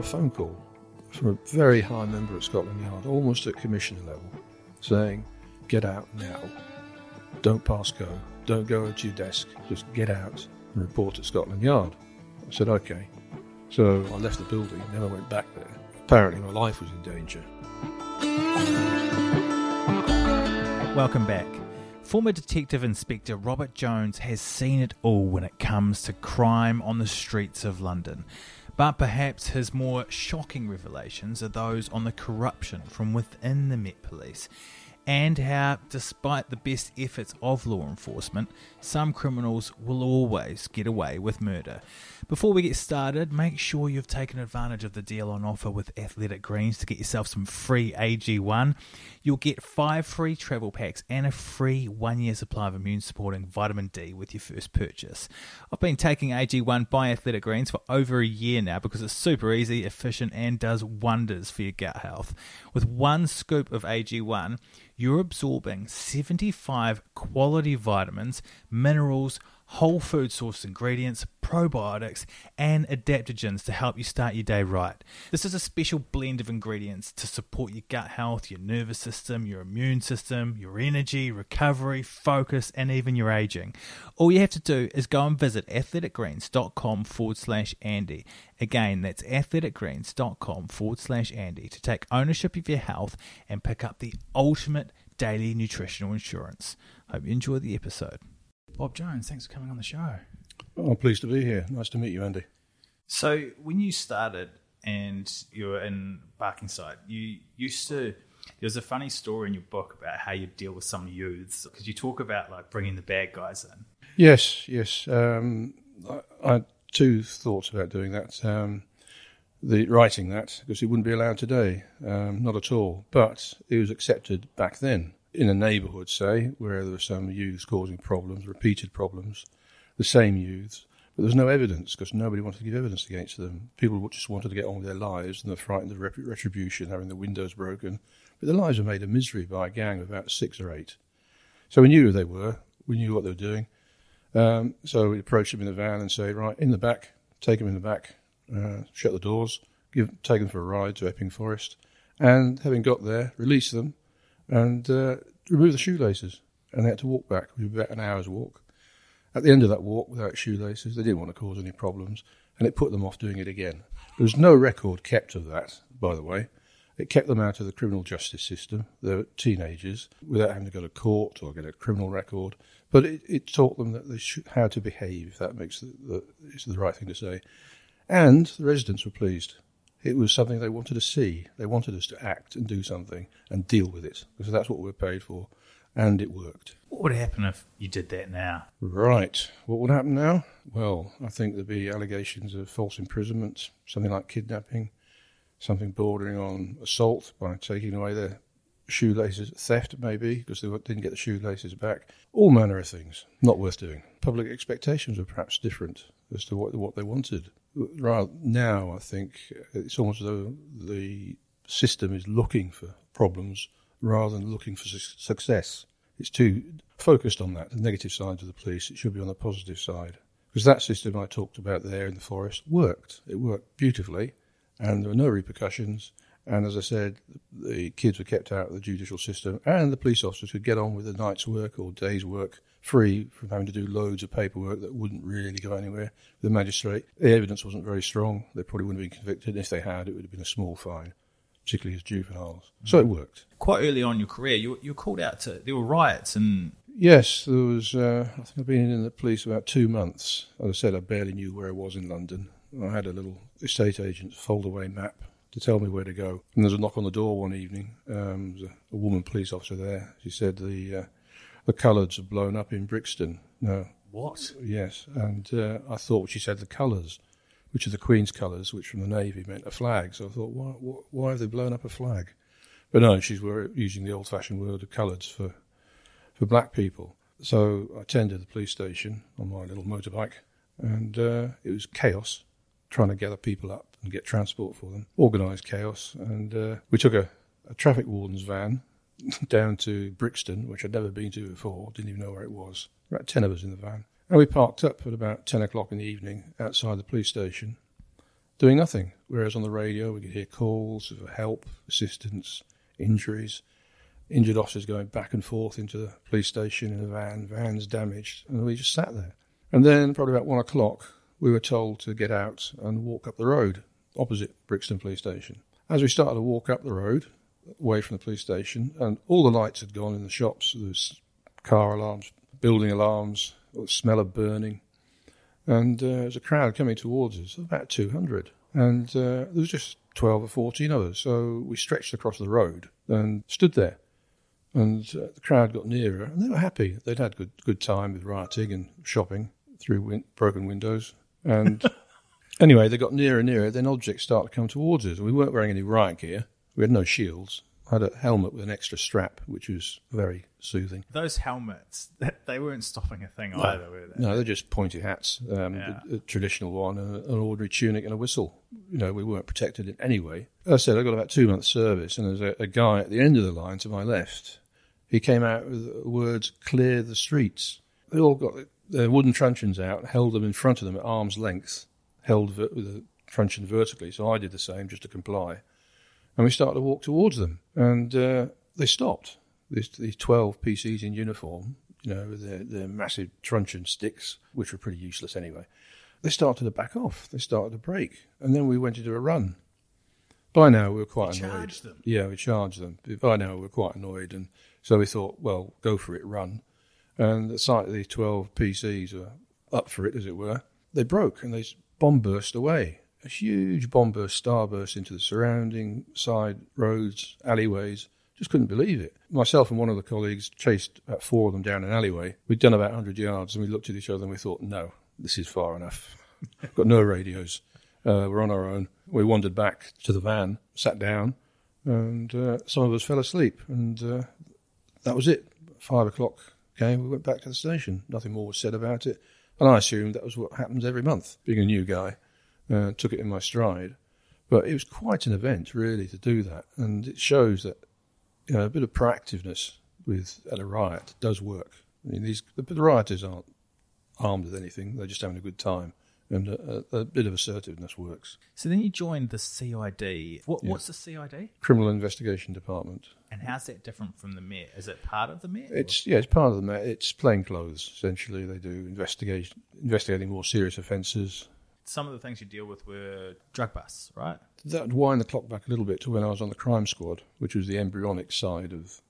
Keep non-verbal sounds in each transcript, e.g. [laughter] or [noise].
A phone call from a very high member at Scotland Yard, almost at commissioner level, saying, get out now. Don't pass go. Don't go to your desk. Just get out and report at Scotland Yard. I said, okay. So I left the building, never went back there. Apparently, my life was in danger. Welcome back. Former Detective Inspector Robert Jones has seen it all when it comes to crime on the streets of London. But perhaps his more shocking revelations are those on the corruption from within the Met Police and how, despite the best efforts of law enforcement, some criminals will always get away with murder. Before we get started, make sure you've taken advantage of the deal on offer with Athletic Greens to get yourself some free AG1. You'll get five free travel packs and a free one year supply of immune supporting vitamin D with your first purchase. I've been taking AG1 by Athletic Greens for over a year now because it's super easy, efficient, and does wonders for your gut health. With one scoop of AG1, you're absorbing 75 quality vitamins, minerals, whole food source ingredients, probiotics, and adaptogens to help you start your day right. This is a special blend of ingredients to support your gut health, your nervous system, your immune system, your energy, recovery, focus, and even your aging. All you have to do is go and visit athleticgreens.com forward slash Andy. Again, that's athleticgreens.com forward slash Andy to take ownership of your health and pick up the ultimate daily nutritional insurance. Hope you enjoy the episode. Bob Jones, thanks for coming on the show. Oh, I'm pleased to be here. Nice to meet you, Andy. So, when you started and you were in Barkingside, you used to. There's a funny story in your book about how you deal with some youths because you talk about like bringing the bad guys in. Yes, yes. Um, I, I, had two thoughts about doing that. Um, the writing that because it wouldn't be allowed today, um, not at all. But it was accepted back then in a neighbourhood, say, where there were some youths causing problems, repeated problems, the same youths, but there was no evidence because nobody wanted to give evidence against them. People just wanted to get on with their lives and they're frightened of retribution, having the windows broken. But their lives were made a misery by a gang of about six or eight. So we knew who they were, we knew what they were doing. Um, so we approached them in the van and say, right, in the back, take them in the back, uh, shut the doors, give, take them for a ride to Epping Forest, and having got there, release them and uh, remove the shoelaces. And they had to walk back, it was about an hour's walk. At the end of that walk, without shoelaces, they didn't want to cause any problems, and it put them off doing it again. There was no record kept of that, by the way. It kept them out of the criminal justice system. They were teenagers without having to go to court or get a criminal record. But it, it taught them that they should, how to behave, if that makes the, the, is the right thing to say. And the residents were pleased. It was something they wanted to see. They wanted us to act and do something and deal with it because that's what we were paid for. And it worked. What would happen if you did that now? Right. What would happen now? Well, I think there'd be allegations of false imprisonment, something like kidnapping, something bordering on assault by taking away their shoelaces, theft maybe, because they didn't get the shoelaces back. All manner of things. Not worth doing. Public expectations were perhaps different as to what, what they wanted. Right now, I think it's almost as though the system is looking for problems rather than looking for su- success. It's too focused on that, the negative side of the police. It should be on the positive side. Because that system I talked about there in the forest worked. It worked beautifully, and there were no repercussions. And as I said, the kids were kept out of the judicial system, and the police officers could get on with the night's work or day's work free from having to do loads of paperwork that wouldn't really go anywhere. The magistrate, the evidence wasn't very strong. They probably wouldn't have been convicted. If they had, it would have been a small fine, particularly as juveniles. So it worked. Quite early on in your career, you, you were called out to, there were riots and. Yes, there was, uh, I think I've been in the police about two months. As I said, I barely knew where I was in London. I had a little estate agent's fold-away map to tell me where to go. And there was a knock on the door one evening. Um, there was a, a woman police officer there. She said the uh, the colours have blown up in Brixton. No. What? Yes, and uh, I thought she said the colours, which are the Queen's colours, which from the Navy meant a flag. So I thought, why, why, why have they blown up a flag? But no, she's using the old-fashioned word of colours for for black people. So I attended the police station on my little motorbike, and uh, it was chaos trying to gather people up and get transport for them. Organised chaos, and uh, we took a, a traffic warden's van [laughs] down to Brixton, which I'd never been to before, didn't even know where it was. About 10 of us in the van. And we parked up at about 10 o'clock in the evening outside the police station, doing nothing. Whereas on the radio, we could hear calls for help, assistance, injuries, injured officers going back and forth into the police station in a van, vans damaged, and we just sat there. And then, probably about one o'clock, we were told to get out and walk up the road opposite Brixton Police Station. As we started to walk up the road, away from the police station, and all the lights had gone in the shops. There was car alarms, building alarms, the smell of burning, and uh, there was a crowd coming towards us, about 200. And uh, there was just 12 or 14 of us. So we stretched across the road and stood there. And uh, the crowd got nearer, and they were happy. They'd had good good time with rioting and shopping through win- broken windows. And anyway, they got nearer and nearer. Then objects started to come towards us. We weren't wearing any riot gear. We had no shields. I had a helmet with an extra strap, which was very soothing. Those helmets, they weren't stopping a thing either, were they? No, they're just pointy hats. Um, Yeah. a, a traditional one, a- an ordinary tunic and a whistle. You know, we weren't protected in any way. As I said, I got about two months' service, and there's a, a guy at the end of the line to my left. He came out with the words "clear the streets." They all got their wooden truncheons out, held them in front of them at arm's length, held ver- with the truncheon vertically. So I did the same just to comply, and we started to walk towards them, and uh, they stopped. These, these twelve PCs in uniform, you know, with their, their massive truncheon sticks, which were pretty useless anyway. They started to back off. They started to break, and then we went into a run. By now, we were quite You annoyed. them? Yeah, we charged them. By now, we were quite annoyed, and so we thought, well, go for it, run. And the sight of these 12 PCs were up for it, as it were. They broke and they bomb burst away. A huge bomb burst, starburst into the surrounding side roads, alleyways. Just couldn't believe it. Myself and one of the colleagues chased about four of them down an alleyway. We'd done about 100 yards and we looked at each other and we thought, no, this is far enough. Got no radios. Uh, we're on our own. We wandered back to the van, sat down, and uh, some of us fell asleep. And uh, that was it. Five o'clock came, we went back to the station. Nothing more was said about it. And I assumed that was what happens every month. Being a new guy, uh, took it in my stride. But it was quite an event, really, to do that. And it shows that you know, a bit of proactiveness with at a riot does work. I mean, these the, the rioters aren't armed with anything; they're just having a good time, and a, a, a bit of assertiveness works. So then you joined the CID. What, Yeah. What's the CID? Criminal Investigation Department. And how's that different from the Met? Is it part of the Met? It's yeah, it's part of the Met. It's plain clothes essentially. They do investigation, investigating more serious offences. Some of the things you deal with were drug busts, right? That would wind the clock back a little bit to when I was on the crime squad, which was the embryonic side of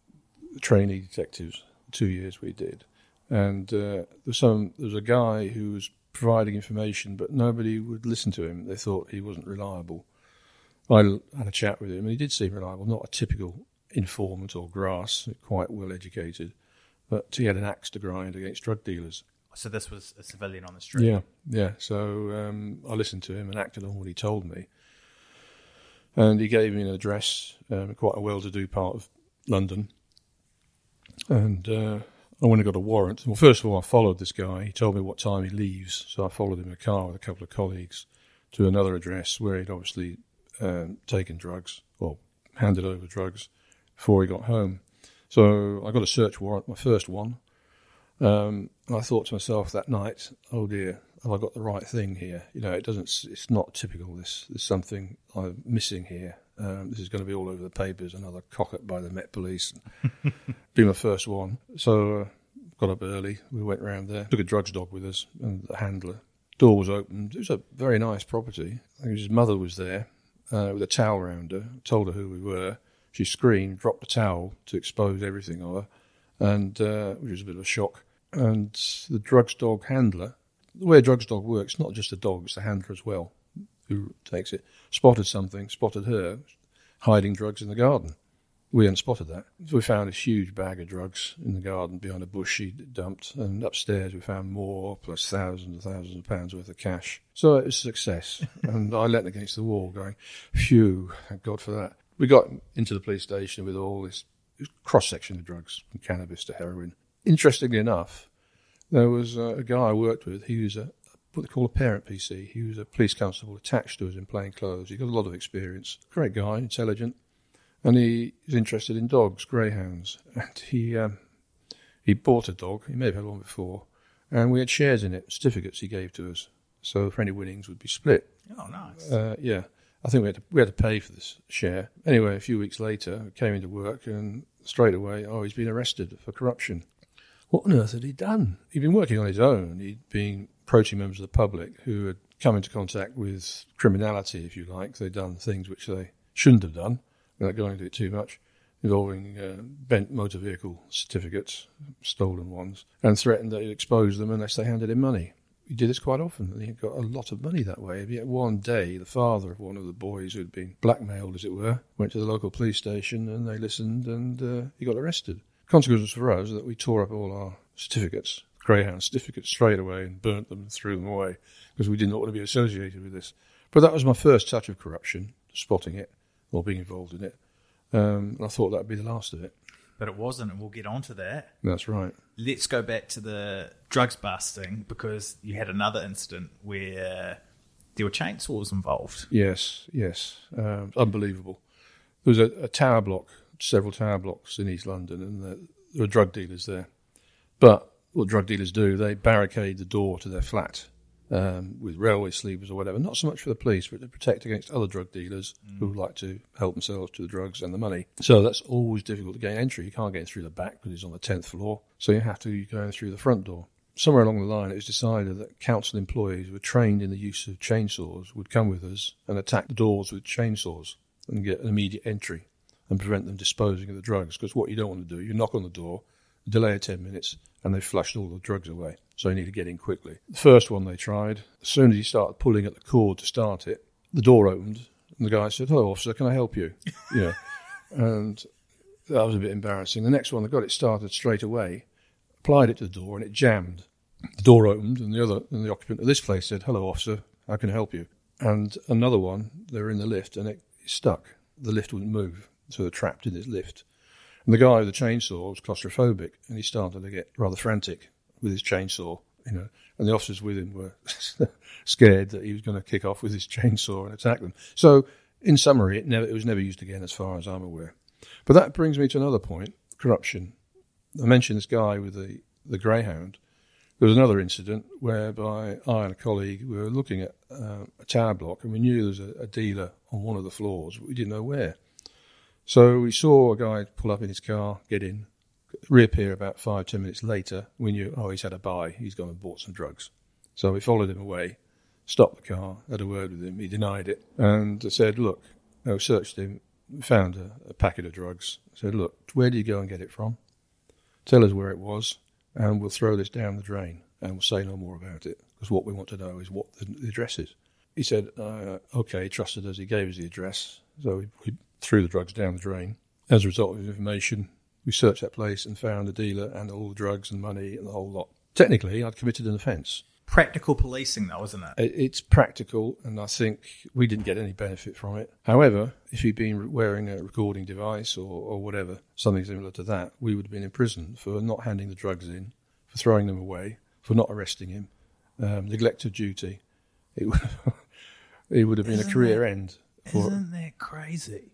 the trainee detectives. Two years we did, and uh, there's some there was a guy who was providing information, but nobody would listen to him. They thought he wasn't reliable. I had a chat with him, and he did seem reliable. Not a typical informant or grass, quite well educated, but he had an axe to grind against drug dealers. So this was a civilian on the street. Yeah, yeah. So um, I listened to him and acted on what he told me. And he gave me an address, um, quite a well-to-do part of London. And uh, I went and got a warrant. Well, first of all, I followed this guy. He told me what time he leaves, so I followed him in a car with a couple of colleagues to another address where he'd obviously um, taken drugs or handed over drugs before he got home. So I got a search warrant, my first one. Um, and I thought to myself that night, oh dear, have I got the right thing here? You know, it doesn't, it's not typical. This, there's something I'm missing here. Um, this is going to be all over the papers, another cock up by the Met Police. [laughs] be my first one. So uh, got up early. We went round there, took a drugs dog with us and the handler. Door was opened. It was a very nice property. I think his mother was there uh, with a towel round her. Told her who we were. She screamed, dropped the towel to expose everything of her, and uh, which was a bit of a shock. And the drugs dog handler, the way a drugs dog works, not just the dog, it's the handler as well who takes it. Spotted something, spotted her hiding drugs in the garden. We hadn't spotted that. So we found this huge bag of drugs in the garden behind a bush she'd dumped, and upstairs we found more, plus thousands and thousands of pounds worth of cash. So it was a success, [laughs] and I leant against the wall, going, "Phew, thank God for that." We got into the police station with all this cross section of drugs, from cannabis to heroin. Interestingly enough, there was a, a guy I worked with. He was a what they call a parent PC. He was a police constable attached to us in plain clothes. He got a lot of experience. Great guy, intelligent, and he was interested in dogs, greyhounds. [laughs] And he um, he bought a dog. He may have had one before, and we had shares in it, certificates he gave to us. So for any winnings would be split. Oh, nice. Uh, yeah, I think we had to, we had to pay for this share. Anyway, a few weeks later, I came into work and straight away, oh, he's been arrested for corruption. What on earth had he done? He'd been working on his own. He'd been approaching members of the public who had come into contact with criminality, if you like. They'd done things which they shouldn't have done, without going into it too much, involving uh, bent motor vehicle certificates, stolen ones, and threatened that he'd expose them unless they handed him money. He did this quite often, and he got a lot of money that way. Yet one day, the father of one of the boys who'd been blackmailed, as it were, went to the local police station, and they listened, and uh, he got arrested. Consequences for us that we tore up all our certificates, Greyhound certificates, straight away, and burnt them and threw them away because we didn't want to be associated with this. But that was my first touch of corruption, spotting it or being involved in it. Um, and I thought that'd be the last of it. But it wasn't, and we'll get onto that. That's right. Let's go back to the drugs busting because you had another incident where there were chainsaws involved. Yes, yes. Um, unbelievable. There was a, a tower block, several tower blocks in East London, and there, there were drug dealers there. But what drug dealers do, they barricade the door to their flat um, with railway sleepers or whatever, not so much for the police, but to protect against other drug dealers who like to help themselves to the drugs and the money. So that's always difficult to gain entry. You can't get in through the back because it's on the 10th floor. So you have to go in through the front door. Somewhere along the line, it was decided that council employees who were trained in the use of chainsaws would come with us and attack the doors with chainsaws and get an immediate entry and prevent them disposing of the drugs. Because what you don't want to do, you knock on the door, delay of 10 minutes, and they've flushed all the drugs away. So you need to get in quickly. The first one they tried, as soon as he started pulling at the cord to start it, the door opened, and the guy said, Hello, officer, can I help you? [laughs] know, and that was a bit embarrassing. The next one, they got it started straight away, applied it to the door, and it jammed. The door opened, and the other, and the occupant of this place said, Hello, officer, how can I help you? And another one, they were in the lift, and it stuck. The lift wouldn't move, so they're trapped in this lift. And the guy with the chainsaw was claustrophobic, and he started to get rather frantic with his chainsaw, you know. And the officers with him were [laughs] scared that he was going to kick off with his chainsaw and attack them. So, in summary, it never it was never used again, as far as I'm aware. But that brings me to another point: corruption. I mentioned this guy with the the greyhound. There was another incident whereby I and a colleague were looking at uh, a tower block, and we knew there was a, a dealer on one of the floors, but we didn't know where. So we saw a guy pull up in his car, get in, reappear about five, ten minutes later. We knew, oh, he's had a buy. He's gone and bought some drugs. So we followed him away, stopped the car, had a word with him. He denied it and said, look, no, searched him, found a, a packet of drugs. Said, look, where did you go and get it from? Tell us where it was, and we'll throw this down the drain and we'll say no more about it because what we want to know is what the, the address is. He said, uh, okay, he trusted us. He gave us the address. So we, we threw the drugs down the drain. As a result of information, we searched that place and found the dealer and all the drugs and money and the whole lot. Technically, I'd committed an offence. Practical policing, though, isn't it? It- It's practical, and I think we didn't get any benefit from it. However, if he'd been wearing a recording device or, or whatever, something similar to that, we would have been in prison for not handing the drugs in, for throwing them away, for not arresting him, um, neglect of duty. It would, [laughs] it would have been a Isn't career end. For, Isn't that crazy?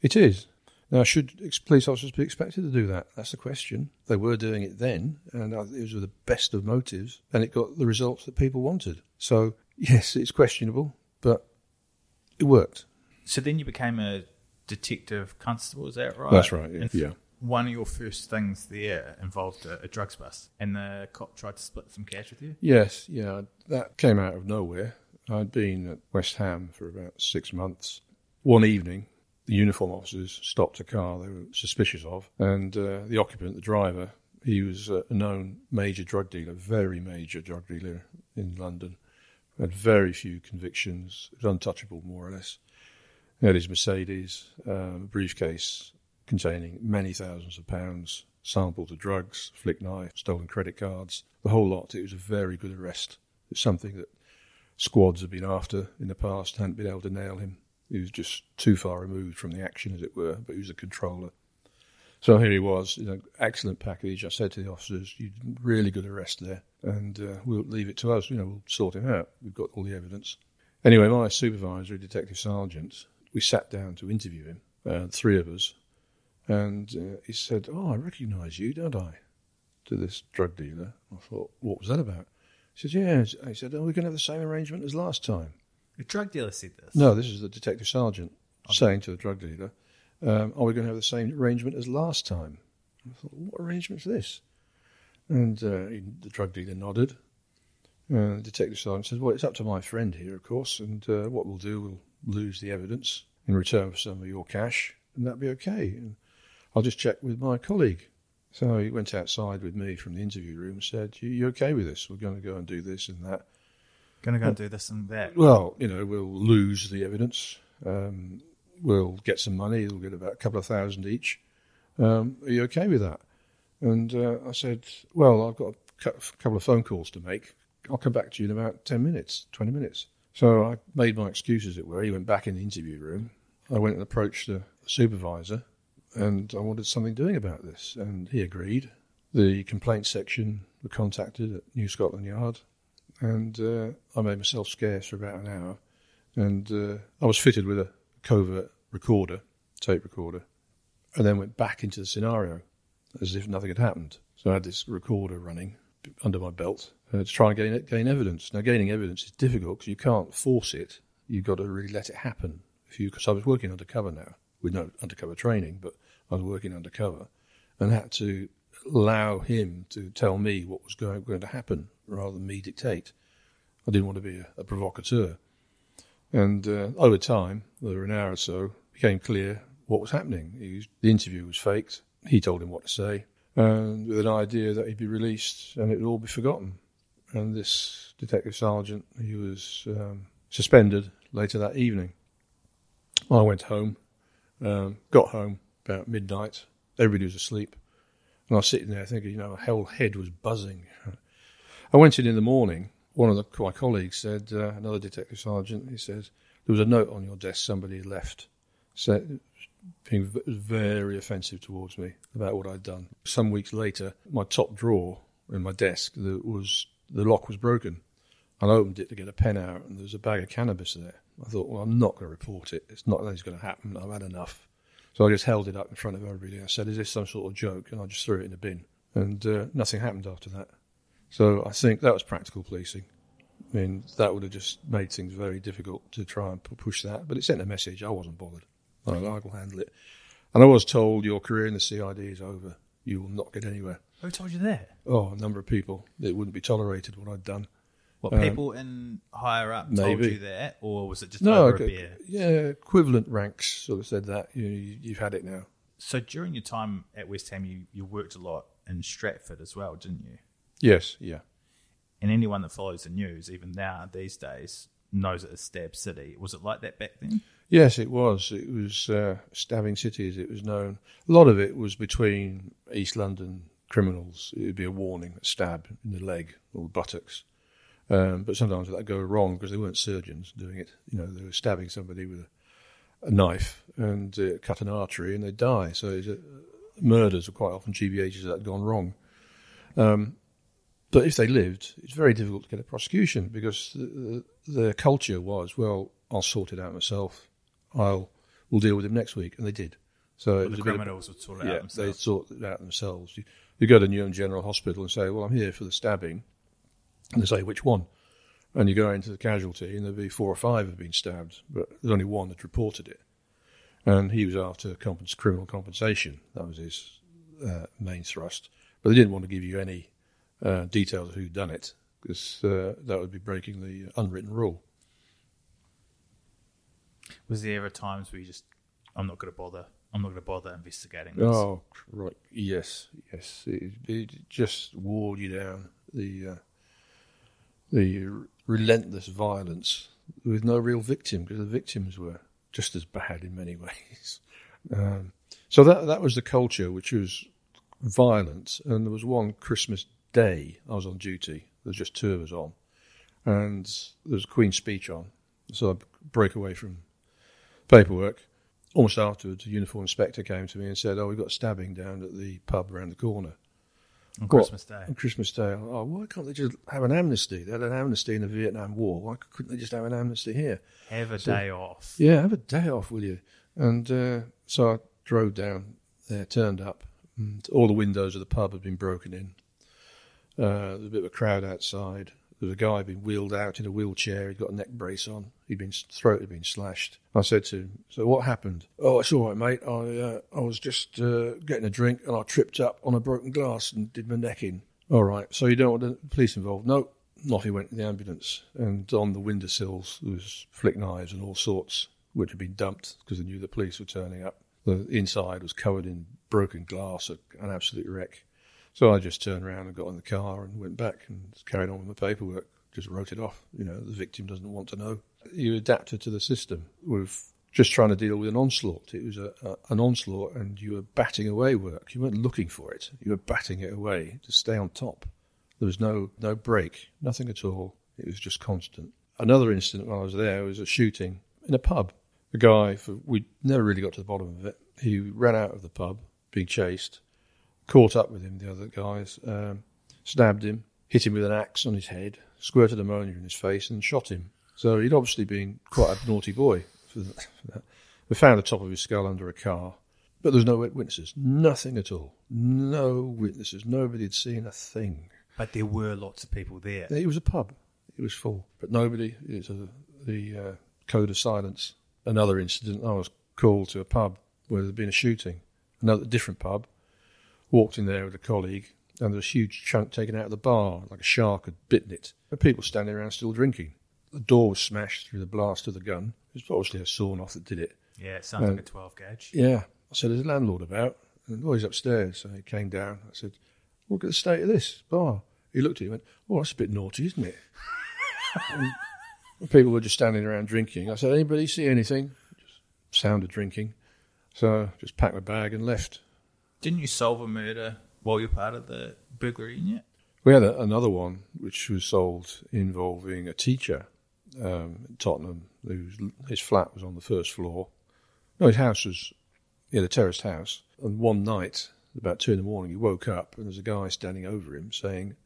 It is. Now, should ex- police officers be expected to do that? That's the question. They were doing it then, and it was with the best of motives, and it got the results that people wanted. So, yes, it's questionable, but it worked. So then you became a detective constable, is that right? That's right, yeah. Yeah. One of your first things there involved a, a drugs bust, and the cop tried to split some cash with you. Yes, yeah, that came out of nowhere. I'd been at West Ham for about six months. One evening, the uniform officers stopped a car they were suspicious of, and uh, the occupant, the driver, he was a known major drug dealer, very major drug dealer in London. Had very few convictions, was untouchable more or less. He had his Mercedes, um, briefcase, containing many thousands of pounds, samples of drugs, flick knife, stolen credit cards, the whole lot. It was a very good arrest. It's something that squads had been after in the past, hadn't been able to nail him. He was just too far removed from the action, as it were, but he was a controller. So here he was, you know, excellent package. I said to the officers, "You did really good arrest there, and uh, we'll leave it to us. You know, we'll sort him out. We've got all the evidence." Anyway, my supervisor, detective sergeant, we sat down to interview him, uh, three of us, and uh, he said, "Oh, I recognise you, don't I?" To this drug dealer. I thought, "What was that about?" He said, "Yeah." He said, "Oh, we're going to have the same arrangement as last time." The drug dealer said this. No, this is the detective sergeant saying to the drug dealer, um, "Are we going to have the same arrangement as last time?" I thought, "What arrangement's this?" And uh, he, the drug dealer nodded. And the detective sergeant says, "Well, it's up to my friend here, of course, and uh, what we'll do, we'll lose the evidence in return for some of your cash, and that'll be okay. And I'll just check with my colleague." So he went outside with me from the interview room and said, you, you okay with this? We're going to go and do this and that. Going to go and do this and that. Well, you know, we'll lose the evidence. Um, we'll get some money. We'll get about a couple of thousand each. Um, are you okay with that? And uh, I said, well, I've got a couple of phone calls to make. I'll come back to you in about 10 minutes, 20 minutes. So I made my excuses, it were. He went back in the interview room. I went and approached the supervisor and I wanted something doing about this, and he agreed. The complaint section were contacted at New Scotland Yard, and uh, I made myself scarce for about an hour, and uh, I was fitted with a covert recorder, tape recorder, and then went back into the scenario as if nothing had happened. So I had this recorder running under my belt uh, to try and gain, gain evidence. Now, gaining evidence is difficult because you can't force it. You've got to really let it happen. If you, because I was working undercover now with no undercover training, but I was working undercover and had to allow him to tell me what was going, going to happen rather than me dictate. I didn't want to be a, a provocateur. And uh, over time, over an hour or so, became clear what was happening. Was, the interview was faked. He told him what to say, and with an idea that he'd be released and it would all be forgotten. And this detective sergeant, he was um, suspended later that evening. I went home, um, got home, about midnight. Everybody was asleep. And I was sitting there thinking, you know, my whole head was buzzing. I went in in the morning. One of the, my colleagues said, uh, another detective sergeant, he says, there was a note on your desk somebody had left, said, being very offensive towards me about what I'd done. Some weeks later, my top drawer in my desk, the, was the lock was broken. I opened it to get a pen out, and there was a bag of cannabis there. I thought, well, I'm not going to report it. It's not going to happen. I've had enough. So I just held it up in front of everybody. I said, "Is this some sort of joke?" And I just threw it in the bin, and uh, nothing happened after that. So I think that was practical policing. I mean, that would have just made things very difficult to try and push that, but it sent a message. I wasn't bothered. I, I will handle it. And I was told your career in the CID is over. You will not get anywhere. Who told you that? Oh, a number of people. It wouldn't be tolerated what I'd done. What um, people in higher up maybe. told you that, or was it just no, over okay. a beer? Yeah, equivalent ranks sort of said that. You, you, you've had it now. So during your time at West Ham, you, you worked a lot in Stratford as well, didn't you? Yes, yeah. And anyone that follows the news, even now these days, knows it as Stab City. Was it like that back then? Yes, it was. It was uh, stabbing city, as it was known. A lot of it was between East London criminals. It would be a warning, a stab in the leg or the buttocks. Um, but sometimes that would go wrong because they weren't surgeons doing it. You know, they were stabbing somebody with a, a knife and uh, cut an artery and they die. So uh, murders are quite often GBHs that had gone wrong. Um, but if they lived, it's very difficult to get a prosecution because the, the, the, culture was, well, I'll sort it out myself. I'll we'll deal with him next week, and they did. So well, the criminals of, would sort it yeah, out themselves. they sort it out themselves. You, you go to Newham General Hospital and say, "Well, I'm here for the stabbing." And they say, which one? And you go into the casualty, and there'd be four or five have been stabbed, but there's only one that reported it. And he was after compens- criminal compensation. That was his uh, main thrust. But they didn't want to give you any uh, details of who'd done it, because uh, that would be breaking the unwritten rule. Was there ever times where you just, I'm not going to bother, I'm not going to bother investigating this? Oh, right. Yes, yes. It, it just wore you down. The uh, the relentless violence with no real victim because the victims were just as bad in many [laughs] ways. Um, So that that was the culture, which was violent. And there was one Christmas day I was on duty. There was just two of us on, and there was a Queen's speech on. So I break away from paperwork. Almost afterwards, a uniform inspector came to me and said, "Oh, we've got a stabbing down at the pub around the corner." On What? Christmas Day. On Christmas Day, oh, why can't they just have an amnesty? They had an amnesty in the Vietnam War. Why couldn't they just have an amnesty here? Have a So- day off. Yeah, have a day off, will you? And uh, so I drove down there, turned up, and all the windows of the pub had been broken in. Uh, there a bit of a crowd outside. There was a guy being wheeled out in a wheelchair. He'd got a neck brace on. He'd been throat had been slashed. I said to him, "So what happened?" "Oh, it's all right, mate. I uh, I was just uh, getting a drink and I tripped up on a broken glass and did my neck in." All right. So you don't want the police involved? No. He went in the ambulance, and on the windowsills there was flick knives and all sorts, which had been dumped because they knew the police were turning up. The inside was covered in broken glass, an absolute wreck. So I just turned around and got in the car and went back and carried on with my paperwork. Just wrote it off. You know, the victim doesn't want to know. You adapted to the system with just trying to deal with an onslaught. It was a, a, an onslaught, and you were batting away work. You weren't looking for it. You were batting it away to stay on top. There was no no break, nothing at all. It was just constant. Another incident while I was there was a shooting in a pub. The guy, for, we never really got to the bottom of it. He ran out of the pub, being chased, caught up with him, the other guys, um, stabbed him, hit him with an axe on his head, squirted ammonia in his face, and shot him. So he'd obviously been quite a naughty boy. For that. found the top of his skull under a car, but there was no witnesses. Nothing at all. No witnesses. Nobody had seen a thing. But there were lots of people there. It was a pub. It was full, but nobody. It's a, the uh, code of silence. Another incident. I was called to a pub where there'd been a shooting. Another different pub. Walked in there with a colleague, and there was a huge chunk taken out of the bar, like a shark had bitten it. And people standing around still drinking. The door was smashed through the blast of the gun. It was obviously a sawn off that did it. Yeah, it sounds Um, like a 12 gauge. Yeah. I said, there's a landlord about. And oh, he's upstairs. So he came down. I said, look at the state of this bar. He looked at it and went, oh, that's a bit naughty, isn't it? and people were just standing around drinking. I said, anybody see anything? Just sound of drinking. So just packed my bag and left. Didn't you solve a murder while you're part of the burglary unit? We had a, another one which was solved involving a teacher um, in Tottenham. Whose, his flat was on the first floor. No, his house was, yeah, the terraced house. And one night, about two in the morning, he woke up and there's a guy standing over him saying,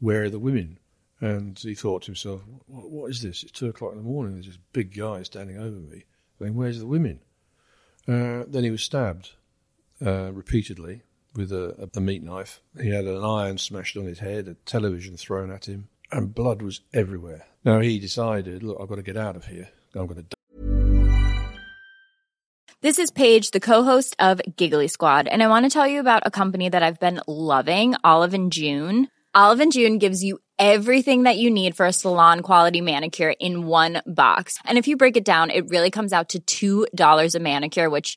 Where are the women? And he thought to himself, What, what is this? It's two o'clock in the morning. There's this big guy standing over me saying, Where's the women? Uh, then he was stabbed uh, repeatedly with a, a meat knife. He had an iron smashed on his head, a television thrown at him, and blood was everywhere. Now he decided, look, I've got to get out of here. I'm going to die. This is Paige, the co-host of Giggly Squad, and I want to tell you about a company that I've been loving, Olive and June. Olive and June gives you everything that you need for a salon quality manicure in one box. And if you break it down, it really comes out to $2 a manicure, which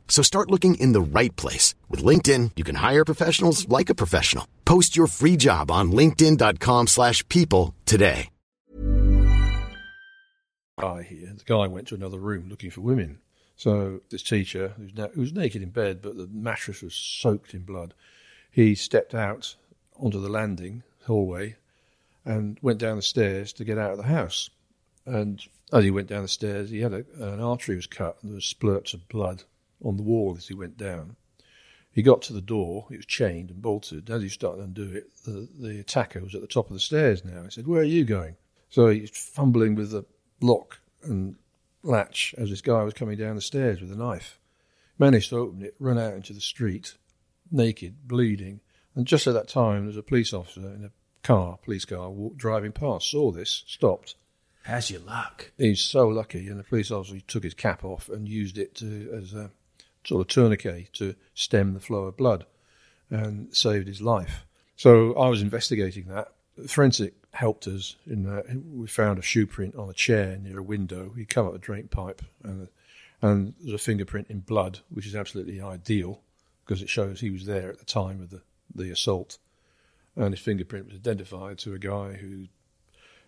So start looking in the right place. With LinkedIn, you can hire professionals like a professional. Post your free job on linkedin.com slash people today. guy here. The guy went to another room looking for women. So this teacher, who's na- who was naked in bed, but the mattress was soaked in blood, he stepped out onto the landing hallway and went down the stairs to get out of the house. And as he went down the stairs, he had a, an artery was cut and there was splurts of blood on the wall as he went down. He got to the door. It was chained and bolted. As he started to undo it, the, the attacker was at the top of the stairs now. He said, Where are you going? So he's fumbling with the lock and latch as this guy was coming down the stairs with a knife. Managed to open it, run out into the street, naked, bleeding. And just at that time, there was a police officer in a car, police car, walk, driving past, saw this, stopped. How's your luck? He's so lucky, and the police officer took his cap off and used it to as a sort of tourniquet to stem the flow of blood and saved his life. So I was investigating that. Forensic helped us in that we found a shoe print on a chair near a window. He cut up a drain pipe and and there's a fingerprint in blood, which is absolutely ideal because it shows he was there at the time of the, the assault. And his fingerprint was identified to a guy who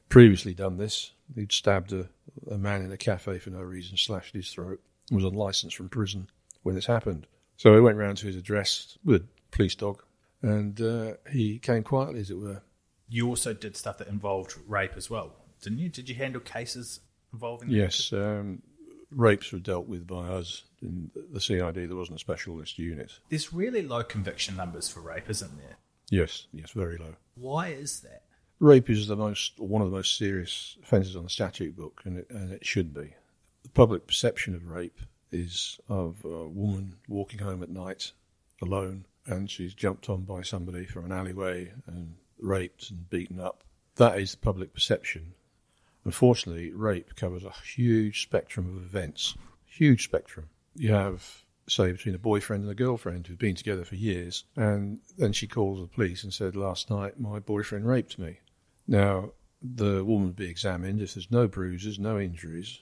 previously done this. He'd stabbed a, a man in a cafe for no reason, slashed his throat, was on license from prison when this happened. So I went round to his address with a police dog, and uh, he came quietly, as it were. You also did stuff that involved rape as well, didn't you? Did you handle cases involving? Yes, um, rapes were dealt with by us in the CID. There wasn't a specialist unit. There's really low conviction numbers for rape, isn't there? Yes, yes, very low. Why is that? Rape is the most, one of the most serious offences on the statute book, and it, and it should be. The public perception of rape is of a woman walking home at night alone and she's jumped on by somebody from an alleyway and raped and beaten up. That is the public perception. Unfortunately, rape covers a huge spectrum of events. Huge spectrum. You have, say, between a boyfriend and a girlfriend who've been together for years, and then she calls the police and said, Last night my boyfriend raped me. Now, the woman would be examined. If there's no bruises, no injuries,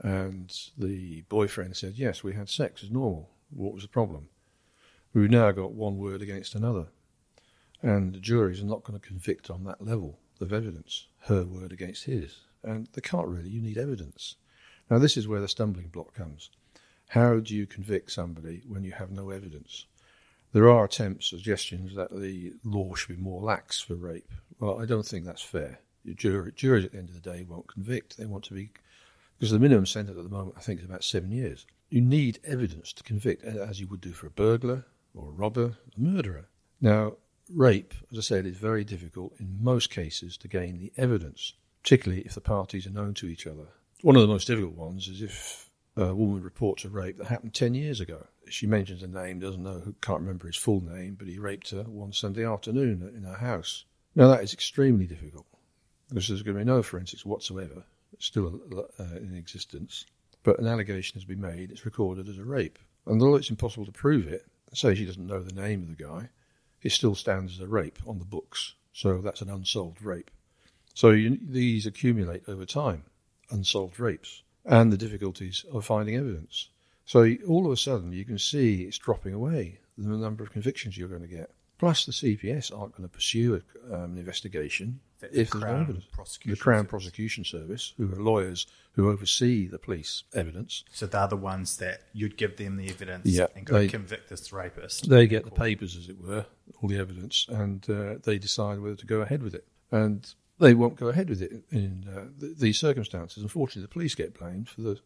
and the boyfriend said, Yes, we had sex as normal. What was the problem? We've now got one word against another. And the juries are not going to convict on that level of evidence, her word against his. And they can't really, you need evidence. Now, this is where the stumbling block comes. How do you convict somebody when you have no evidence? There are attempts, suggestions that the law should be more lax for rape. Well, I don't think that's fair. Jury, juries at the end of the day won't convict. They want to be because the minimum sentence at the moment, I think, is about seven years. You need evidence to convict, as you would do for a burglar or a robber, a murderer. Now, rape, as I said, is very difficult in most cases to gain the evidence, particularly if the parties are known to each other. One of the most difficult ones is if a woman reports a rape that happened 10 years ago. She mentions a name, doesn't know, can't remember his full name, but he raped her one Sunday afternoon in her house. Now, that is extremely difficult because there's going to be no forensics whatsoever still uh, in existence, but an allegation has been made, it's recorded as a rape. And although it's impossible to prove it, say she doesn't know the name of the guy, it still stands as a rape on the books. So that's an unsolved rape. So you, these accumulate over time, unsolved rapes, and the difficulties of finding evidence. So all of a sudden, you can see it's dropping away, the number of convictions you're going to get. Plus, the CPS aren't going to pursue a, um, an investigation if the Crown. Prosecution the Crown Service. Prosecution Service, who are lawyers who oversee the police evidence, So they're the ones that you'd give them the evidence Yeah, and go they- convict this rapist. they get the papers, as it were, all the evidence, and uh, they decide whether to go ahead with it. And they won't go ahead with it in uh, th- these circumstances. Unfortunately, the police get blamed for the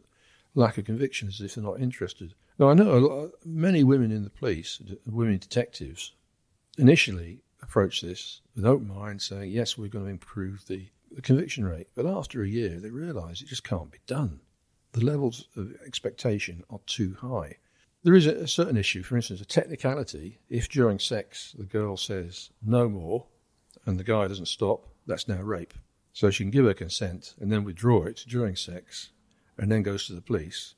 lack of convictions if they're not interested. Now, I know a lot, many women in the police, d- women detectives, initially approach this with open mind, saying, yes, we're going to improve the, the conviction rate. But after a year, they realise it just can't be done. The levels of expectation are too high. There is a, a certain issue, for instance, a technicality. If during sex the girl says no more and the guy doesn't stop, that's now rape. So she can give her consent and then withdraw it during sex and then goes to the police.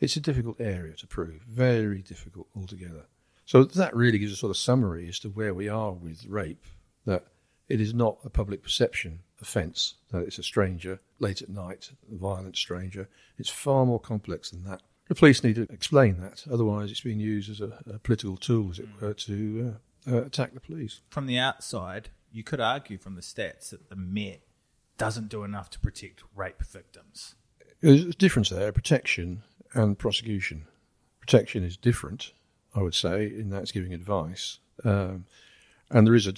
It's a difficult area to prove, very difficult altogether. So that really gives a sort of summary as to where we are with rape, that it is not a public perception offence, that it's a stranger late at night, a violent stranger. It's far more complex than that. The police need to explain that, otherwise it's being used as a, a political tool, as it were, to uh, uh, attack the police. From the outside, you could argue from the stats that the Met doesn't do enough to protect rape victims. There's a difference there, protection and prosecution. Protection is different, I would say, in that it's giving advice. Um, and there is a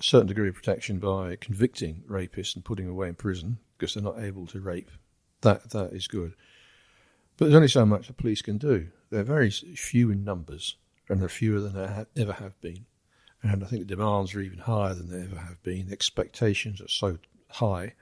certain degree of protection by convicting rapists and putting them away in prison because they're not able to rape. That That is good. But there's only so much the police can do. They're very few in numbers. and they're fewer than they ha- ever have been. And I think the demands are even higher than they ever have been. The expectations are so high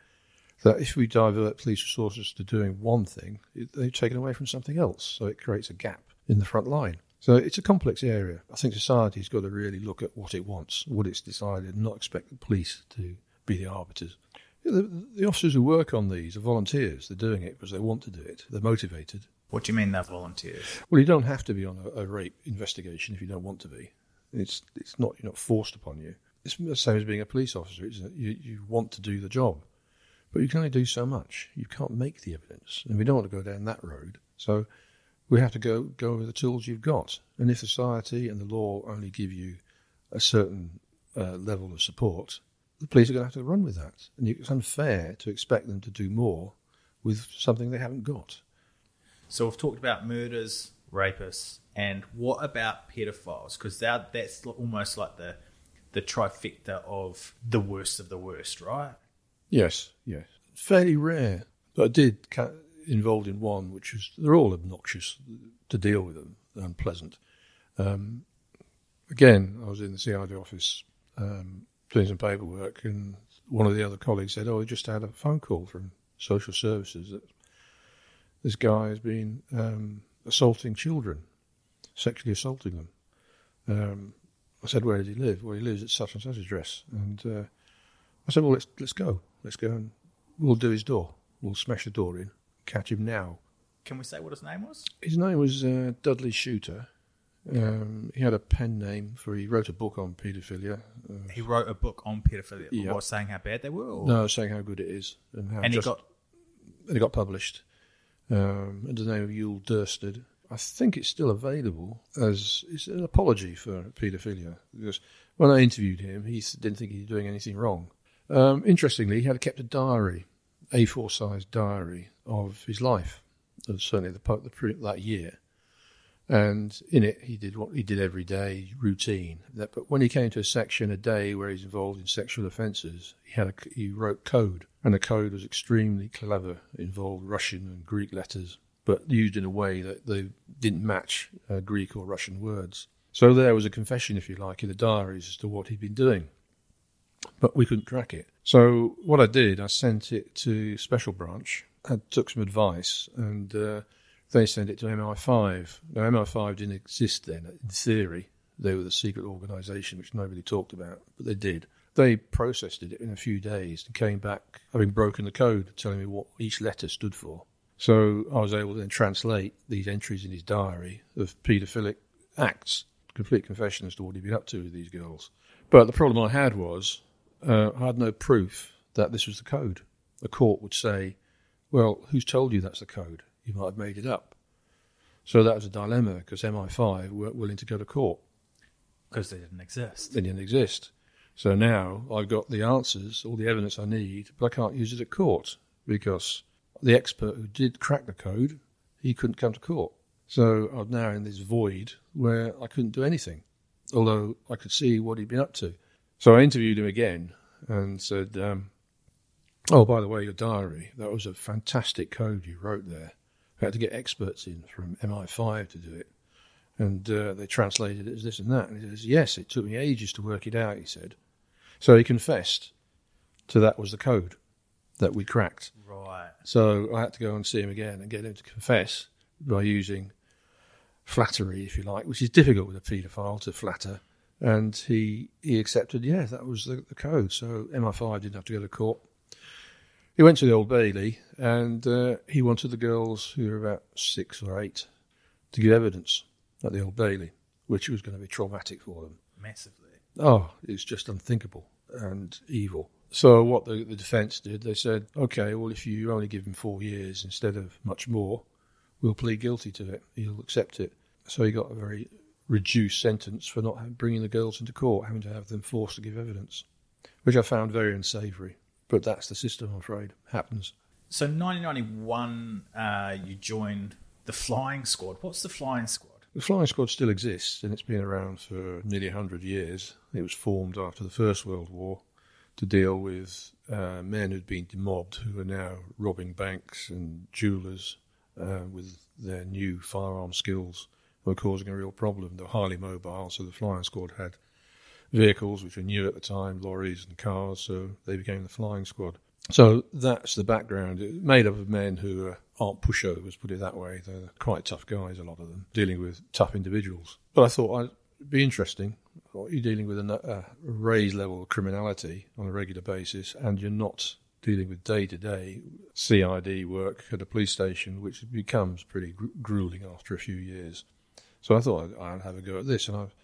that if we divert police resources to doing one thing, they're taken away from something else. So it creates a gap in the front line. So it's a complex area. I think society's got to really look at what it wants, what it's decided, and not expect the police to be the arbiters. The, the officers who work on these are volunteers. They're doing it because they want to do it. They're motivated. What do you mean they're volunteers? Well, you don't have to be on a, a rape investigation if you don't want to be. It's it's not you're not forced upon you. It's the same as being a police officer, isn't? You you want to do the job, but you can only do so much. You can't make the evidence, and we don't want to go down that road. So we have to go go with the tools you've got. And if society and the law only give you a certain uh, level of support, the police are going to have to run with that. And it's unfair to expect them to do more with something they haven't got. So we've talked about murders, rapists, and what about pedophiles? Because that that's almost like the the trifecta of the worst of the worst, right? Yes, yes. Fairly rare, but I did ca- involved in one which is they're all obnoxious to deal with them, unpleasant. Um, again, I was in the CID office um, doing some paperwork, and one of the other colleagues said, "Oh, we just had a phone call from social services that this guy has been um, assaulting children, sexually assaulting them." Um, I said, "Where does he live?" Well, he lives at such and such address, and uh, I said, "Well, let's let's go, let's go, and we'll do his door. We'll smash the door in, catch him now." Can we say what his name was? His name was uh, Dudley Shooter. Um, he had a pen name for he wrote a book on paedophilia. Uh, He wrote a book on pedophilia, Yeah. what, saying how bad they were. Or? no, saying how good it is and how and he just, got and it got published um, under the name of Yule Dursted. I think it's still available as it's an apology for paedophilia because when I interviewed him, he didn't think he was doing anything wrong. Um, interestingly, he had kept a diary, A4 sized diary of his life, uh, certainly the, the that year. And in it, he did what he did every day, routine. That, but when he came to a section a day where he's involved in sexual offences, he had a, he wrote code, and the code was extremely clever. It involved Russian and Greek letters, but used in a way that they didn't match uh, Greek or Russian words. So there was a confession, if you like, in the diaries as to what he'd been doing, but we couldn't track it. So what I did, I sent it to Special Branch, I took some advice, and uh, they sent it to MI5. Now, MI5 didn't exist then, in theory. They were the secret organisation which nobody talked about, but they did. They processed it in a few days and came back having broken the code, telling me what each letter stood for. So I was able to then translate these entries in his diary of paedophilic acts, complete confession as to what he'd been up to with these girls. But the problem I had was uh, I had no proof that this was the code. The court would say, well, who's told you that's the code? You might have made it up. So that was a dilemma because MI5 weren't willing to go to court. because they didn't exist. They didn't exist. So now I've got the answers, all the evidence I need, but I can't use it at court because the expert who did crack the code, he couldn't come to court. So I'm now in this void where I couldn't do anything, although I could see what he'd been up to. So I interviewed him again and said, um, "Oh, by the way, your diary, that was a fantastic code you wrote there. I had to get experts in from MI5 to do it and uh, they translated it as this and that. And he says, Yes, it took me ages to work it out, he said. So he confessed to that was the code that we cracked. Right. So I had to go and see him again and get him to confess by using flattery, if you like, which is difficult with a paedophile to flatter. And he, he accepted, yeah, that was the, the code. So MI5 didn't have to go to court. He went to the Old Bailey and uh, he wanted the girls, who were about six or eight, to give evidence at the Old Bailey, which was going to be traumatic for them. Massively. Oh, it's just unthinkable and evil. So what the, the defence did, they said, okay, well, if you only give him four years instead of much more, we'll plead guilty to it. He'll accept it. So he got a very reduced sentence for not bringing the girls into court, having to have them forced to give evidence, which I found very unsavoury. But that's the system, I'm afraid. Happens. So 1991, uh, you joined the Flying Squad. What's the Flying Squad? The Flying Squad still exists, and it's been around for nearly 100 years. It was formed after the First World War to deal with uh, men who'd been demobbed, who are now robbing banks and jewellers uh, with their new firearm skills were causing a real problem. They were highly mobile, so the flying squad had vehicles which were new at the time, lorries and cars, so they became the flying squad. So that's the background. It made up of men who are, aren't pushovers, put it that way. They're quite tough guys, a lot of them, dealing with tough individuals. But I thought it'd be interesting. You're dealing with a, raised level of criminality on a regular basis, and you're not dealing with day to day CID work at a police station, which becomes pretty gru- grueling after a few years. So I thought I'd, I'd have a go at this, and I've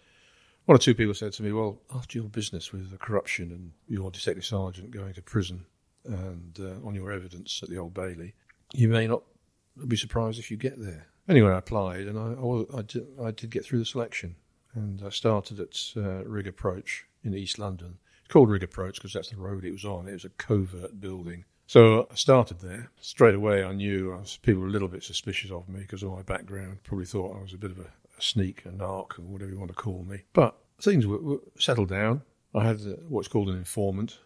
one or two people said to me, "Well, after your business with the corruption and your detective sergeant going to prison, and uh, on your evidence at the Old Bailey, you may not be surprised if you get there." Anyway, I applied, and I, I, was, I, did, I did, get through the selection, and I started at uh, Rigg Approach in East London. It's called Rigg Approach because that's the road it was on. It was a covert building. So I started there. Straight away, I knew I was, people were a little bit suspicious of me because of my background. Probably thought I was a bit of a, a sneak, a narc, or whatever you want to call me. But things were, were settled down. I had uh, what's called an informant.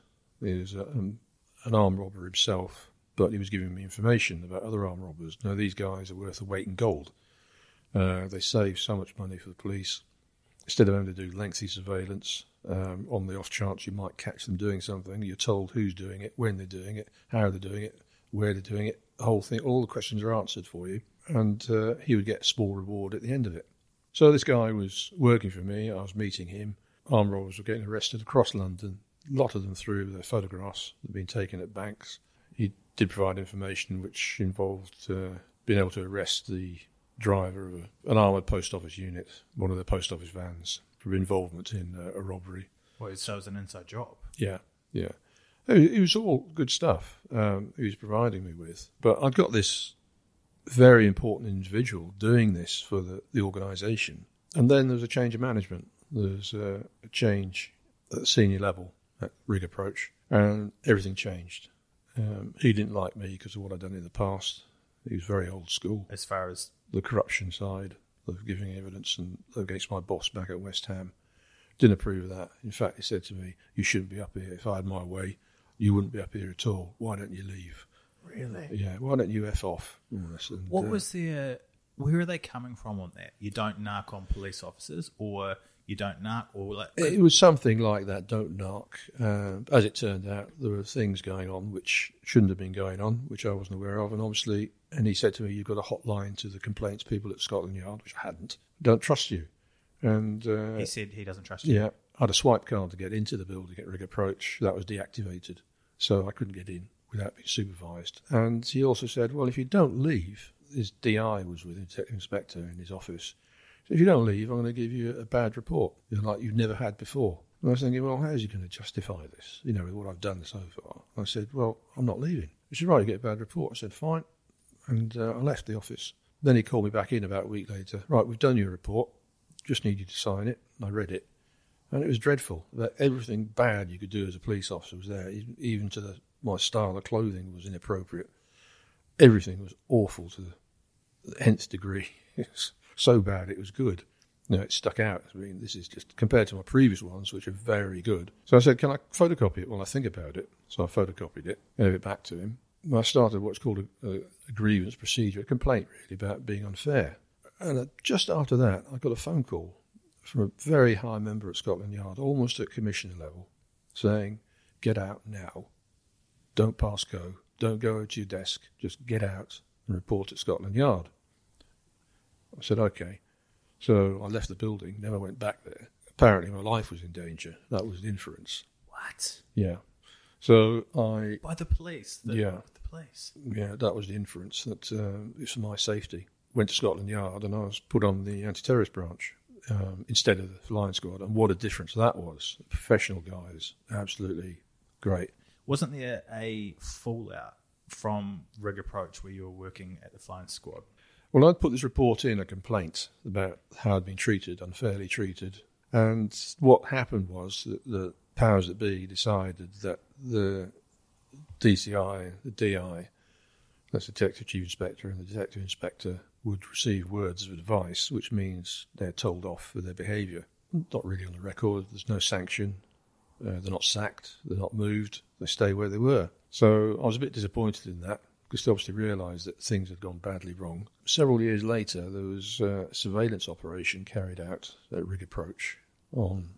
He was uh, um, an armed robber himself, but he was giving me information about other armed robbers. Now, these guys are worth a weight in gold. Uh, they save so much money for the police. Instead of having to do lengthy surveillance, um, on the off chance you might catch them doing something, you're told who's doing it, when they're doing it, how they're doing it, where they're doing it. The whole thing, all the questions are answered for you, and uh, he would get a small reward at the end of it. So this guy was working for me. I was meeting him. Armed robbers were getting arrested across London. A lot of them through their photographs that had been taken at banks. He did provide information which involved uh, being able to arrest the driver of a, an armoured post office unit, one of the post office vans, for involvement in uh, a robbery. Well, so it was an inside job. Yeah, yeah. It was all good stuff um, he was providing me with. But I'd got this very important individual doing this for the, the organisation. And then there was a change of management. There was a, a change at senior level at Rigg Approach, and everything changed. Um, he didn't like me because of what I'd done in the past. He was very old school. As far as the corruption side of giving evidence and against my boss back at West Ham. Didn't approve of that. In fact, he said to me, You shouldn't be up here. If I had my way, you wouldn't be up here at all. Why don't you leave? Really? Yeah, why don't you F off? And, what uh, was the. Where are they coming from on that? You don't narc on police officers, or you don't narc, or like. It was something like that, don't narc. Uh, as it turned out, there were things going on which shouldn't have been going on, which I wasn't aware of. And obviously, and he said to me, You've got a hotline to the complaints people at Scotland Yard, which I hadn't. Don't trust you. And uh, he said he doesn't trust you. Yeah, I had a swipe card to get into the building at Rigg Approach. That was deactivated, so I couldn't get in without being supervised. And he also said, well, if you don't leave, his DI was with detective inspector in his office. So if you don't leave, I'm going to give you a bad report, like you've never had before. And I was thinking, well, how's he going to justify this, you know, with what I've done so far? I said, well, I'm not leaving. He said, right, you get a bad report. I said, fine. And uh, I left the office. Then he called me back in about a week later. Right, we've done your report. Just need you to sign it. I read it. And it was dreadful that everything bad you could do as a police officer was there, even to the my style of clothing was inappropriate. Everything was awful to the nth degree. [laughs] It's so bad it was good. You know, it stuck out. I mean, this is just compared to my previous ones, which are very good. So I said, "Can I photocopy it?" Well, I think about it. So I photocopied it, gave it back to him. I started what's called a, a, a grievance procedure, a complaint really about being unfair. And uh, just after that, I got a phone call from a very high member at Scotland Yard, almost at commissioner level, saying, "Get out now." Don't pass go. Don't go to your desk. Just get out and report at Scotland Yard. I said, okay. So I left the building, never went back there. Apparently, my life was in danger. That was the inference. What? Yeah. So I. By the police? The, yeah. The police? Yeah, that was the inference that uh, it's for my safety. Went to Scotland Yard and I was put on the anti terrorist branch um, instead of the flying squad. And what a difference that was. Professional guys, absolutely great. Wasn't there a fallout from Rigg Approach where you were working at the flying squad? Well, I'd put this report in, a complaint about how I'd been treated, unfairly treated. And what happened was that the powers that be decided that the DCI, the DI, that's the Detective Chief Inspector, and the Detective Inspector would receive words of advice, which means they're told off for their behaviour. Not really on the record, there's no sanction, uh, they're not sacked, they're not moved, they stay where they were. So I was a bit disappointed in that because they obviously realised that things had gone badly wrong. Several years later, there was a surveillance operation carried out at Rigg Approach on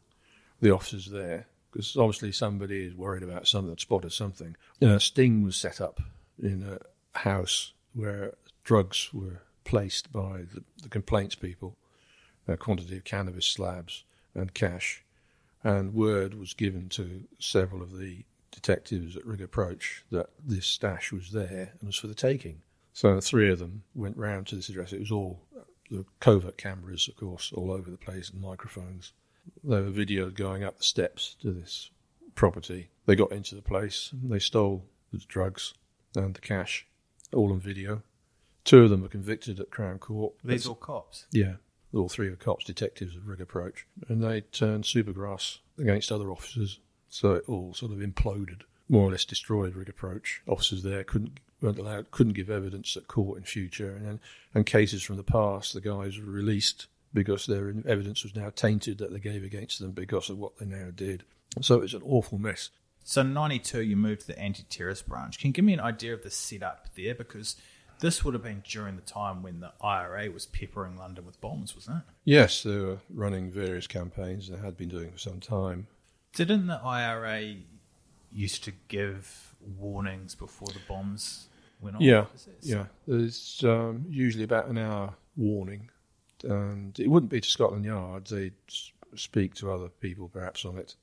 the officers there, because obviously somebody is worried about something, spotted something. a sting was set up in a house where drugs were placed by the, the complaints people, a quantity of cannabis slabs and cash, and word was given to several of the detectives at Rigg Approach that this stash was there and was for the taking. So three of them went round to this address. It was all the covert cameras, of course, all over the place and microphones. They were videoed going up the steps to this property. They got into the place. They stole the drugs and the cash, all on video. Two of them were convicted at Crown Court. These all cops? Yeah. All three were cops, detectives of Rigg Approach. And they turned Supergrass against other officers so it all sort of imploded, more or less destroyed Rigg Approach. Officers there couldn't weren't allowed, couldn't give evidence at court in future, and and cases from the past, the guys were released because their evidence was now tainted that they gave against them because of what they now did. So it was an awful mess. So in '92, you moved to the anti-terrorist branch. Can you give me an idea of the setup there? Because this would have been during the time when the IRA was peppering London with bombs, wasn't it? Yes, they were running various campaigns. They had been doing for some time. Didn't the IRA used to give warnings before the bombs went off? Yeah, yeah. There's um, usually about an hour warning, and it wouldn't be to Scotland Yard. They'd speak to other people perhaps on it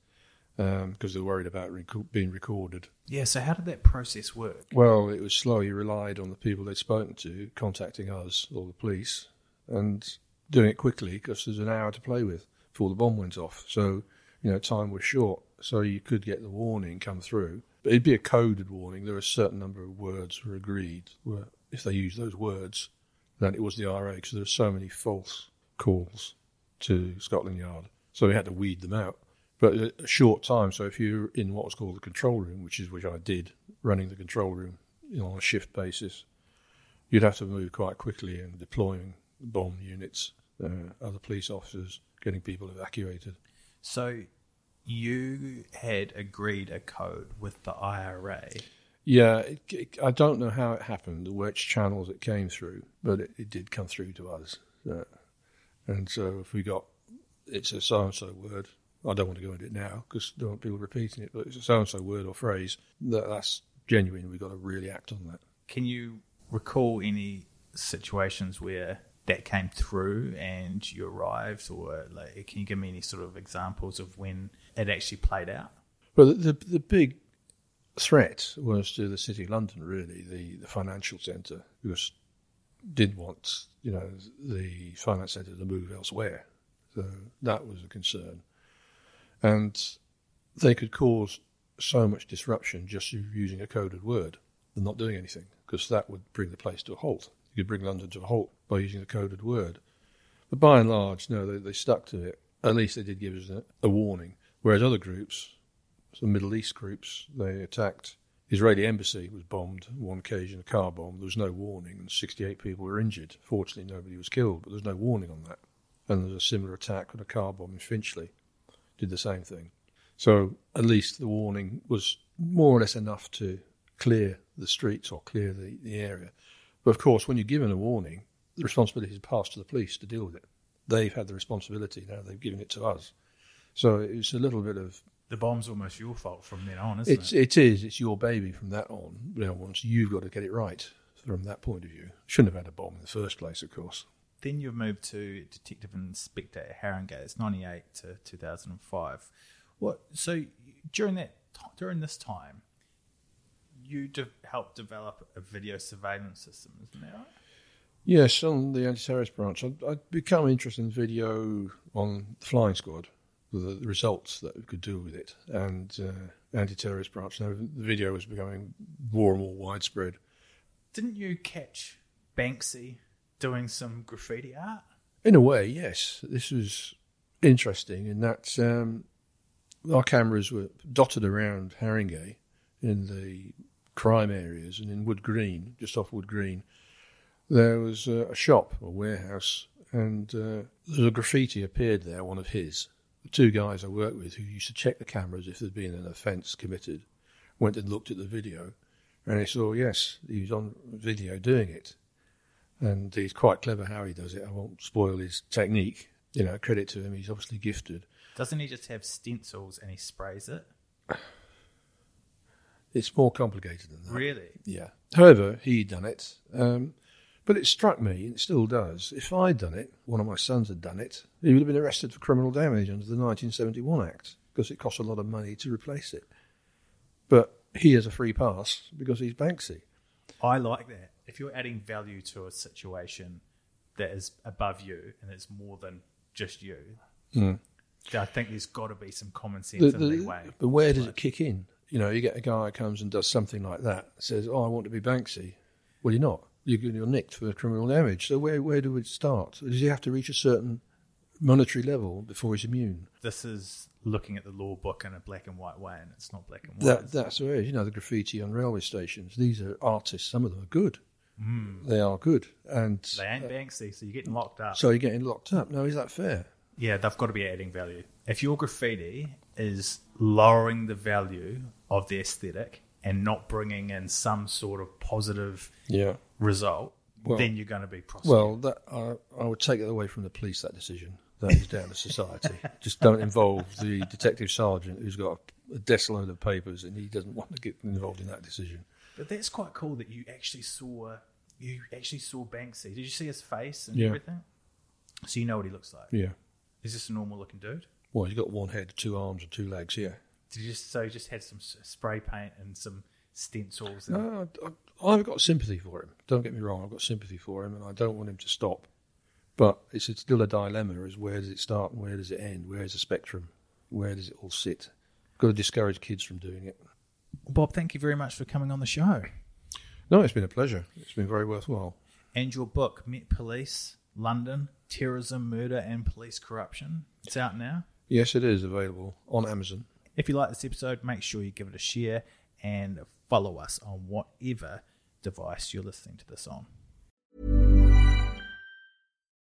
because um, they're worried about rec- being recorded. Yeah. So how did that process work? Well, it was slow. You relied on the people they'd spoken to contacting us or the police and doing it quickly because there's an hour to play with before the bomb went off. So you know, time was short, so you could get the warning come through. But it'd be a coded warning. There were a certain number of words were agreed. Where if they used those words, then it was the IRA because there were so many false calls to Scotland Yard. So we had to weed them out. But a short time. So if you're in what was called the control room, which is which I did, running the control room you know, on a shift basis, you'd have to move quite quickly and deploying bomb units, uh, other police officers, getting people evacuated. So you had agreed a code with the IRA. Yeah, it, it, I don't know how it happened, which channels it came through, but it, it did come through to us. Uh, and so if we got, it's a so and so word, I don't want to go into it now because I don't people repeating it, but it's a so and so word or phrase, that, that's genuine. We've got to really act on that. Can you recall any situations where that came through and you arrived, or like, can you give me any sort of examples of when it actually played out? Well, the, the, the big threat was to the city of London, really, the, the financial centre, because did want you know the finance centre to move elsewhere, so that was a concern, and they could cause so much disruption just using a coded word and not doing anything, because that would bring the place to a halt. You could bring London to a halt by using a coded word. But by and large, no, they, they stuck to it. At least they did give us a, a warning. Whereas other groups, some Middle East groups, they attacked. Israeli embassy was bombed on one occasion, a car bomb. There was no warning, and 68 people were injured. Fortunately, nobody was killed, but there was no warning on that. And there was a similar attack on a car bomb in Finchley. Did the same thing. So at least the warning was more or less enough to clear the streets or clear the, the area. But of course, when you're given a warning, the responsibility is passed to the police to deal with it. They've had the responsibility now; they've given it to us. So it's a little bit of the bomb's almost your fault from then on, isn't it's, it? It is. It's your baby from that on. You know, once you've got to get it right from that point of view. Shouldn't have had a bomb in the first place, of course. Then you've moved to detective inspector at Haringey. It's ninety eight to two thousand and five. What? So during that during this time, you de- helped develop a video surveillance system, isn't that right? Yes, on the anti-terrorist branch, I'd, I'd become interested in video on the flying squad, the, the results that we could do with it, and uh, anti-terrorist branch. Now the video was becoming more and more widespread. Didn't you catch Banksy doing some graffiti art? In a way, yes. This was interesting in that um, our cameras were dotted around Haringey in the crime areas, and in Wood Green, just off Wood Green, there was a shop, a warehouse, and uh, a graffiti appeared there, one of his. The two guys I worked with who used to check the cameras if there'd been an offence committed went and looked at the video And he saw, yes, he was on video doing it. And he's quite clever how he does it. I won't spoil his technique. You know, credit to him. He's obviously gifted. Doesn't he just have stencils and he sprays it? It's more complicated than that. Really? Yeah. However, he'd done it. Um, but it struck me, and it still does, if I'd done it, one of my sons had done it, he would have been arrested for criminal damage under the 1971 Act because it costs a lot of money to replace it. But he has a free pass because he's Banksy. I like that. If you're adding value to a situation that is above you and it's more than just you, Mm. I think there's got to be some common sense The- the- leeway. but where does it kick in? You know, you get a guy who comes and does something like that, says, "Oh, I want to be Banksy." Well, you're not. You're, you're nicked for criminal damage. So where where do we start? Does he have to reach a certain monetary level before he's immune? This is looking at the law book in a black and white way, and it's not black and white. That, that's where you know the graffiti on railway stations. These are artists. Some of them are good. Mm. They are good, and they ain't uh, Banksy, so you're getting locked up. so you're getting locked up. Now, is that fair? yeah, they've got to be adding value. If your graffiti is lowering the value of the aesthetic and not bringing in some sort of positive Yeah. result, Well- then you're going to be prosecuted. Well, that I, I would take it away from the police. That decision. That is down to society. [laughs] Just don't involve the detective sergeant who's got a, a desk load of papers and he doesn't want to get involved in that decision. But that's quite cool that you actually saw you actually saw Banksy. Did you see his face and Yeah. everything? So you know what he looks like. Yeah. Is this a normal looking dude? Well, he's got one head, two arms, and two legs. Yeah. Did you just so he just had some spray paint and some stencils? And, No, I, I've got sympathy for him. Don't get me wrong. I've got sympathy for him, and I don't want him to stop. But it's, it's still a dilemma: is where does it start and where does it end? Where is the spectrum? Where does it all sit? Got to discourage kids from doing it. Bob, thank you very much for coming on the show. No, it's been a pleasure. It's been very worthwhile. And your book, Met Police, London, Terrorism, Murder and Police Corruption. It's out now. Yes, it is available on Amazon. If you like this episode, make sure you give it a share and follow us on whatever device you're listening to this on.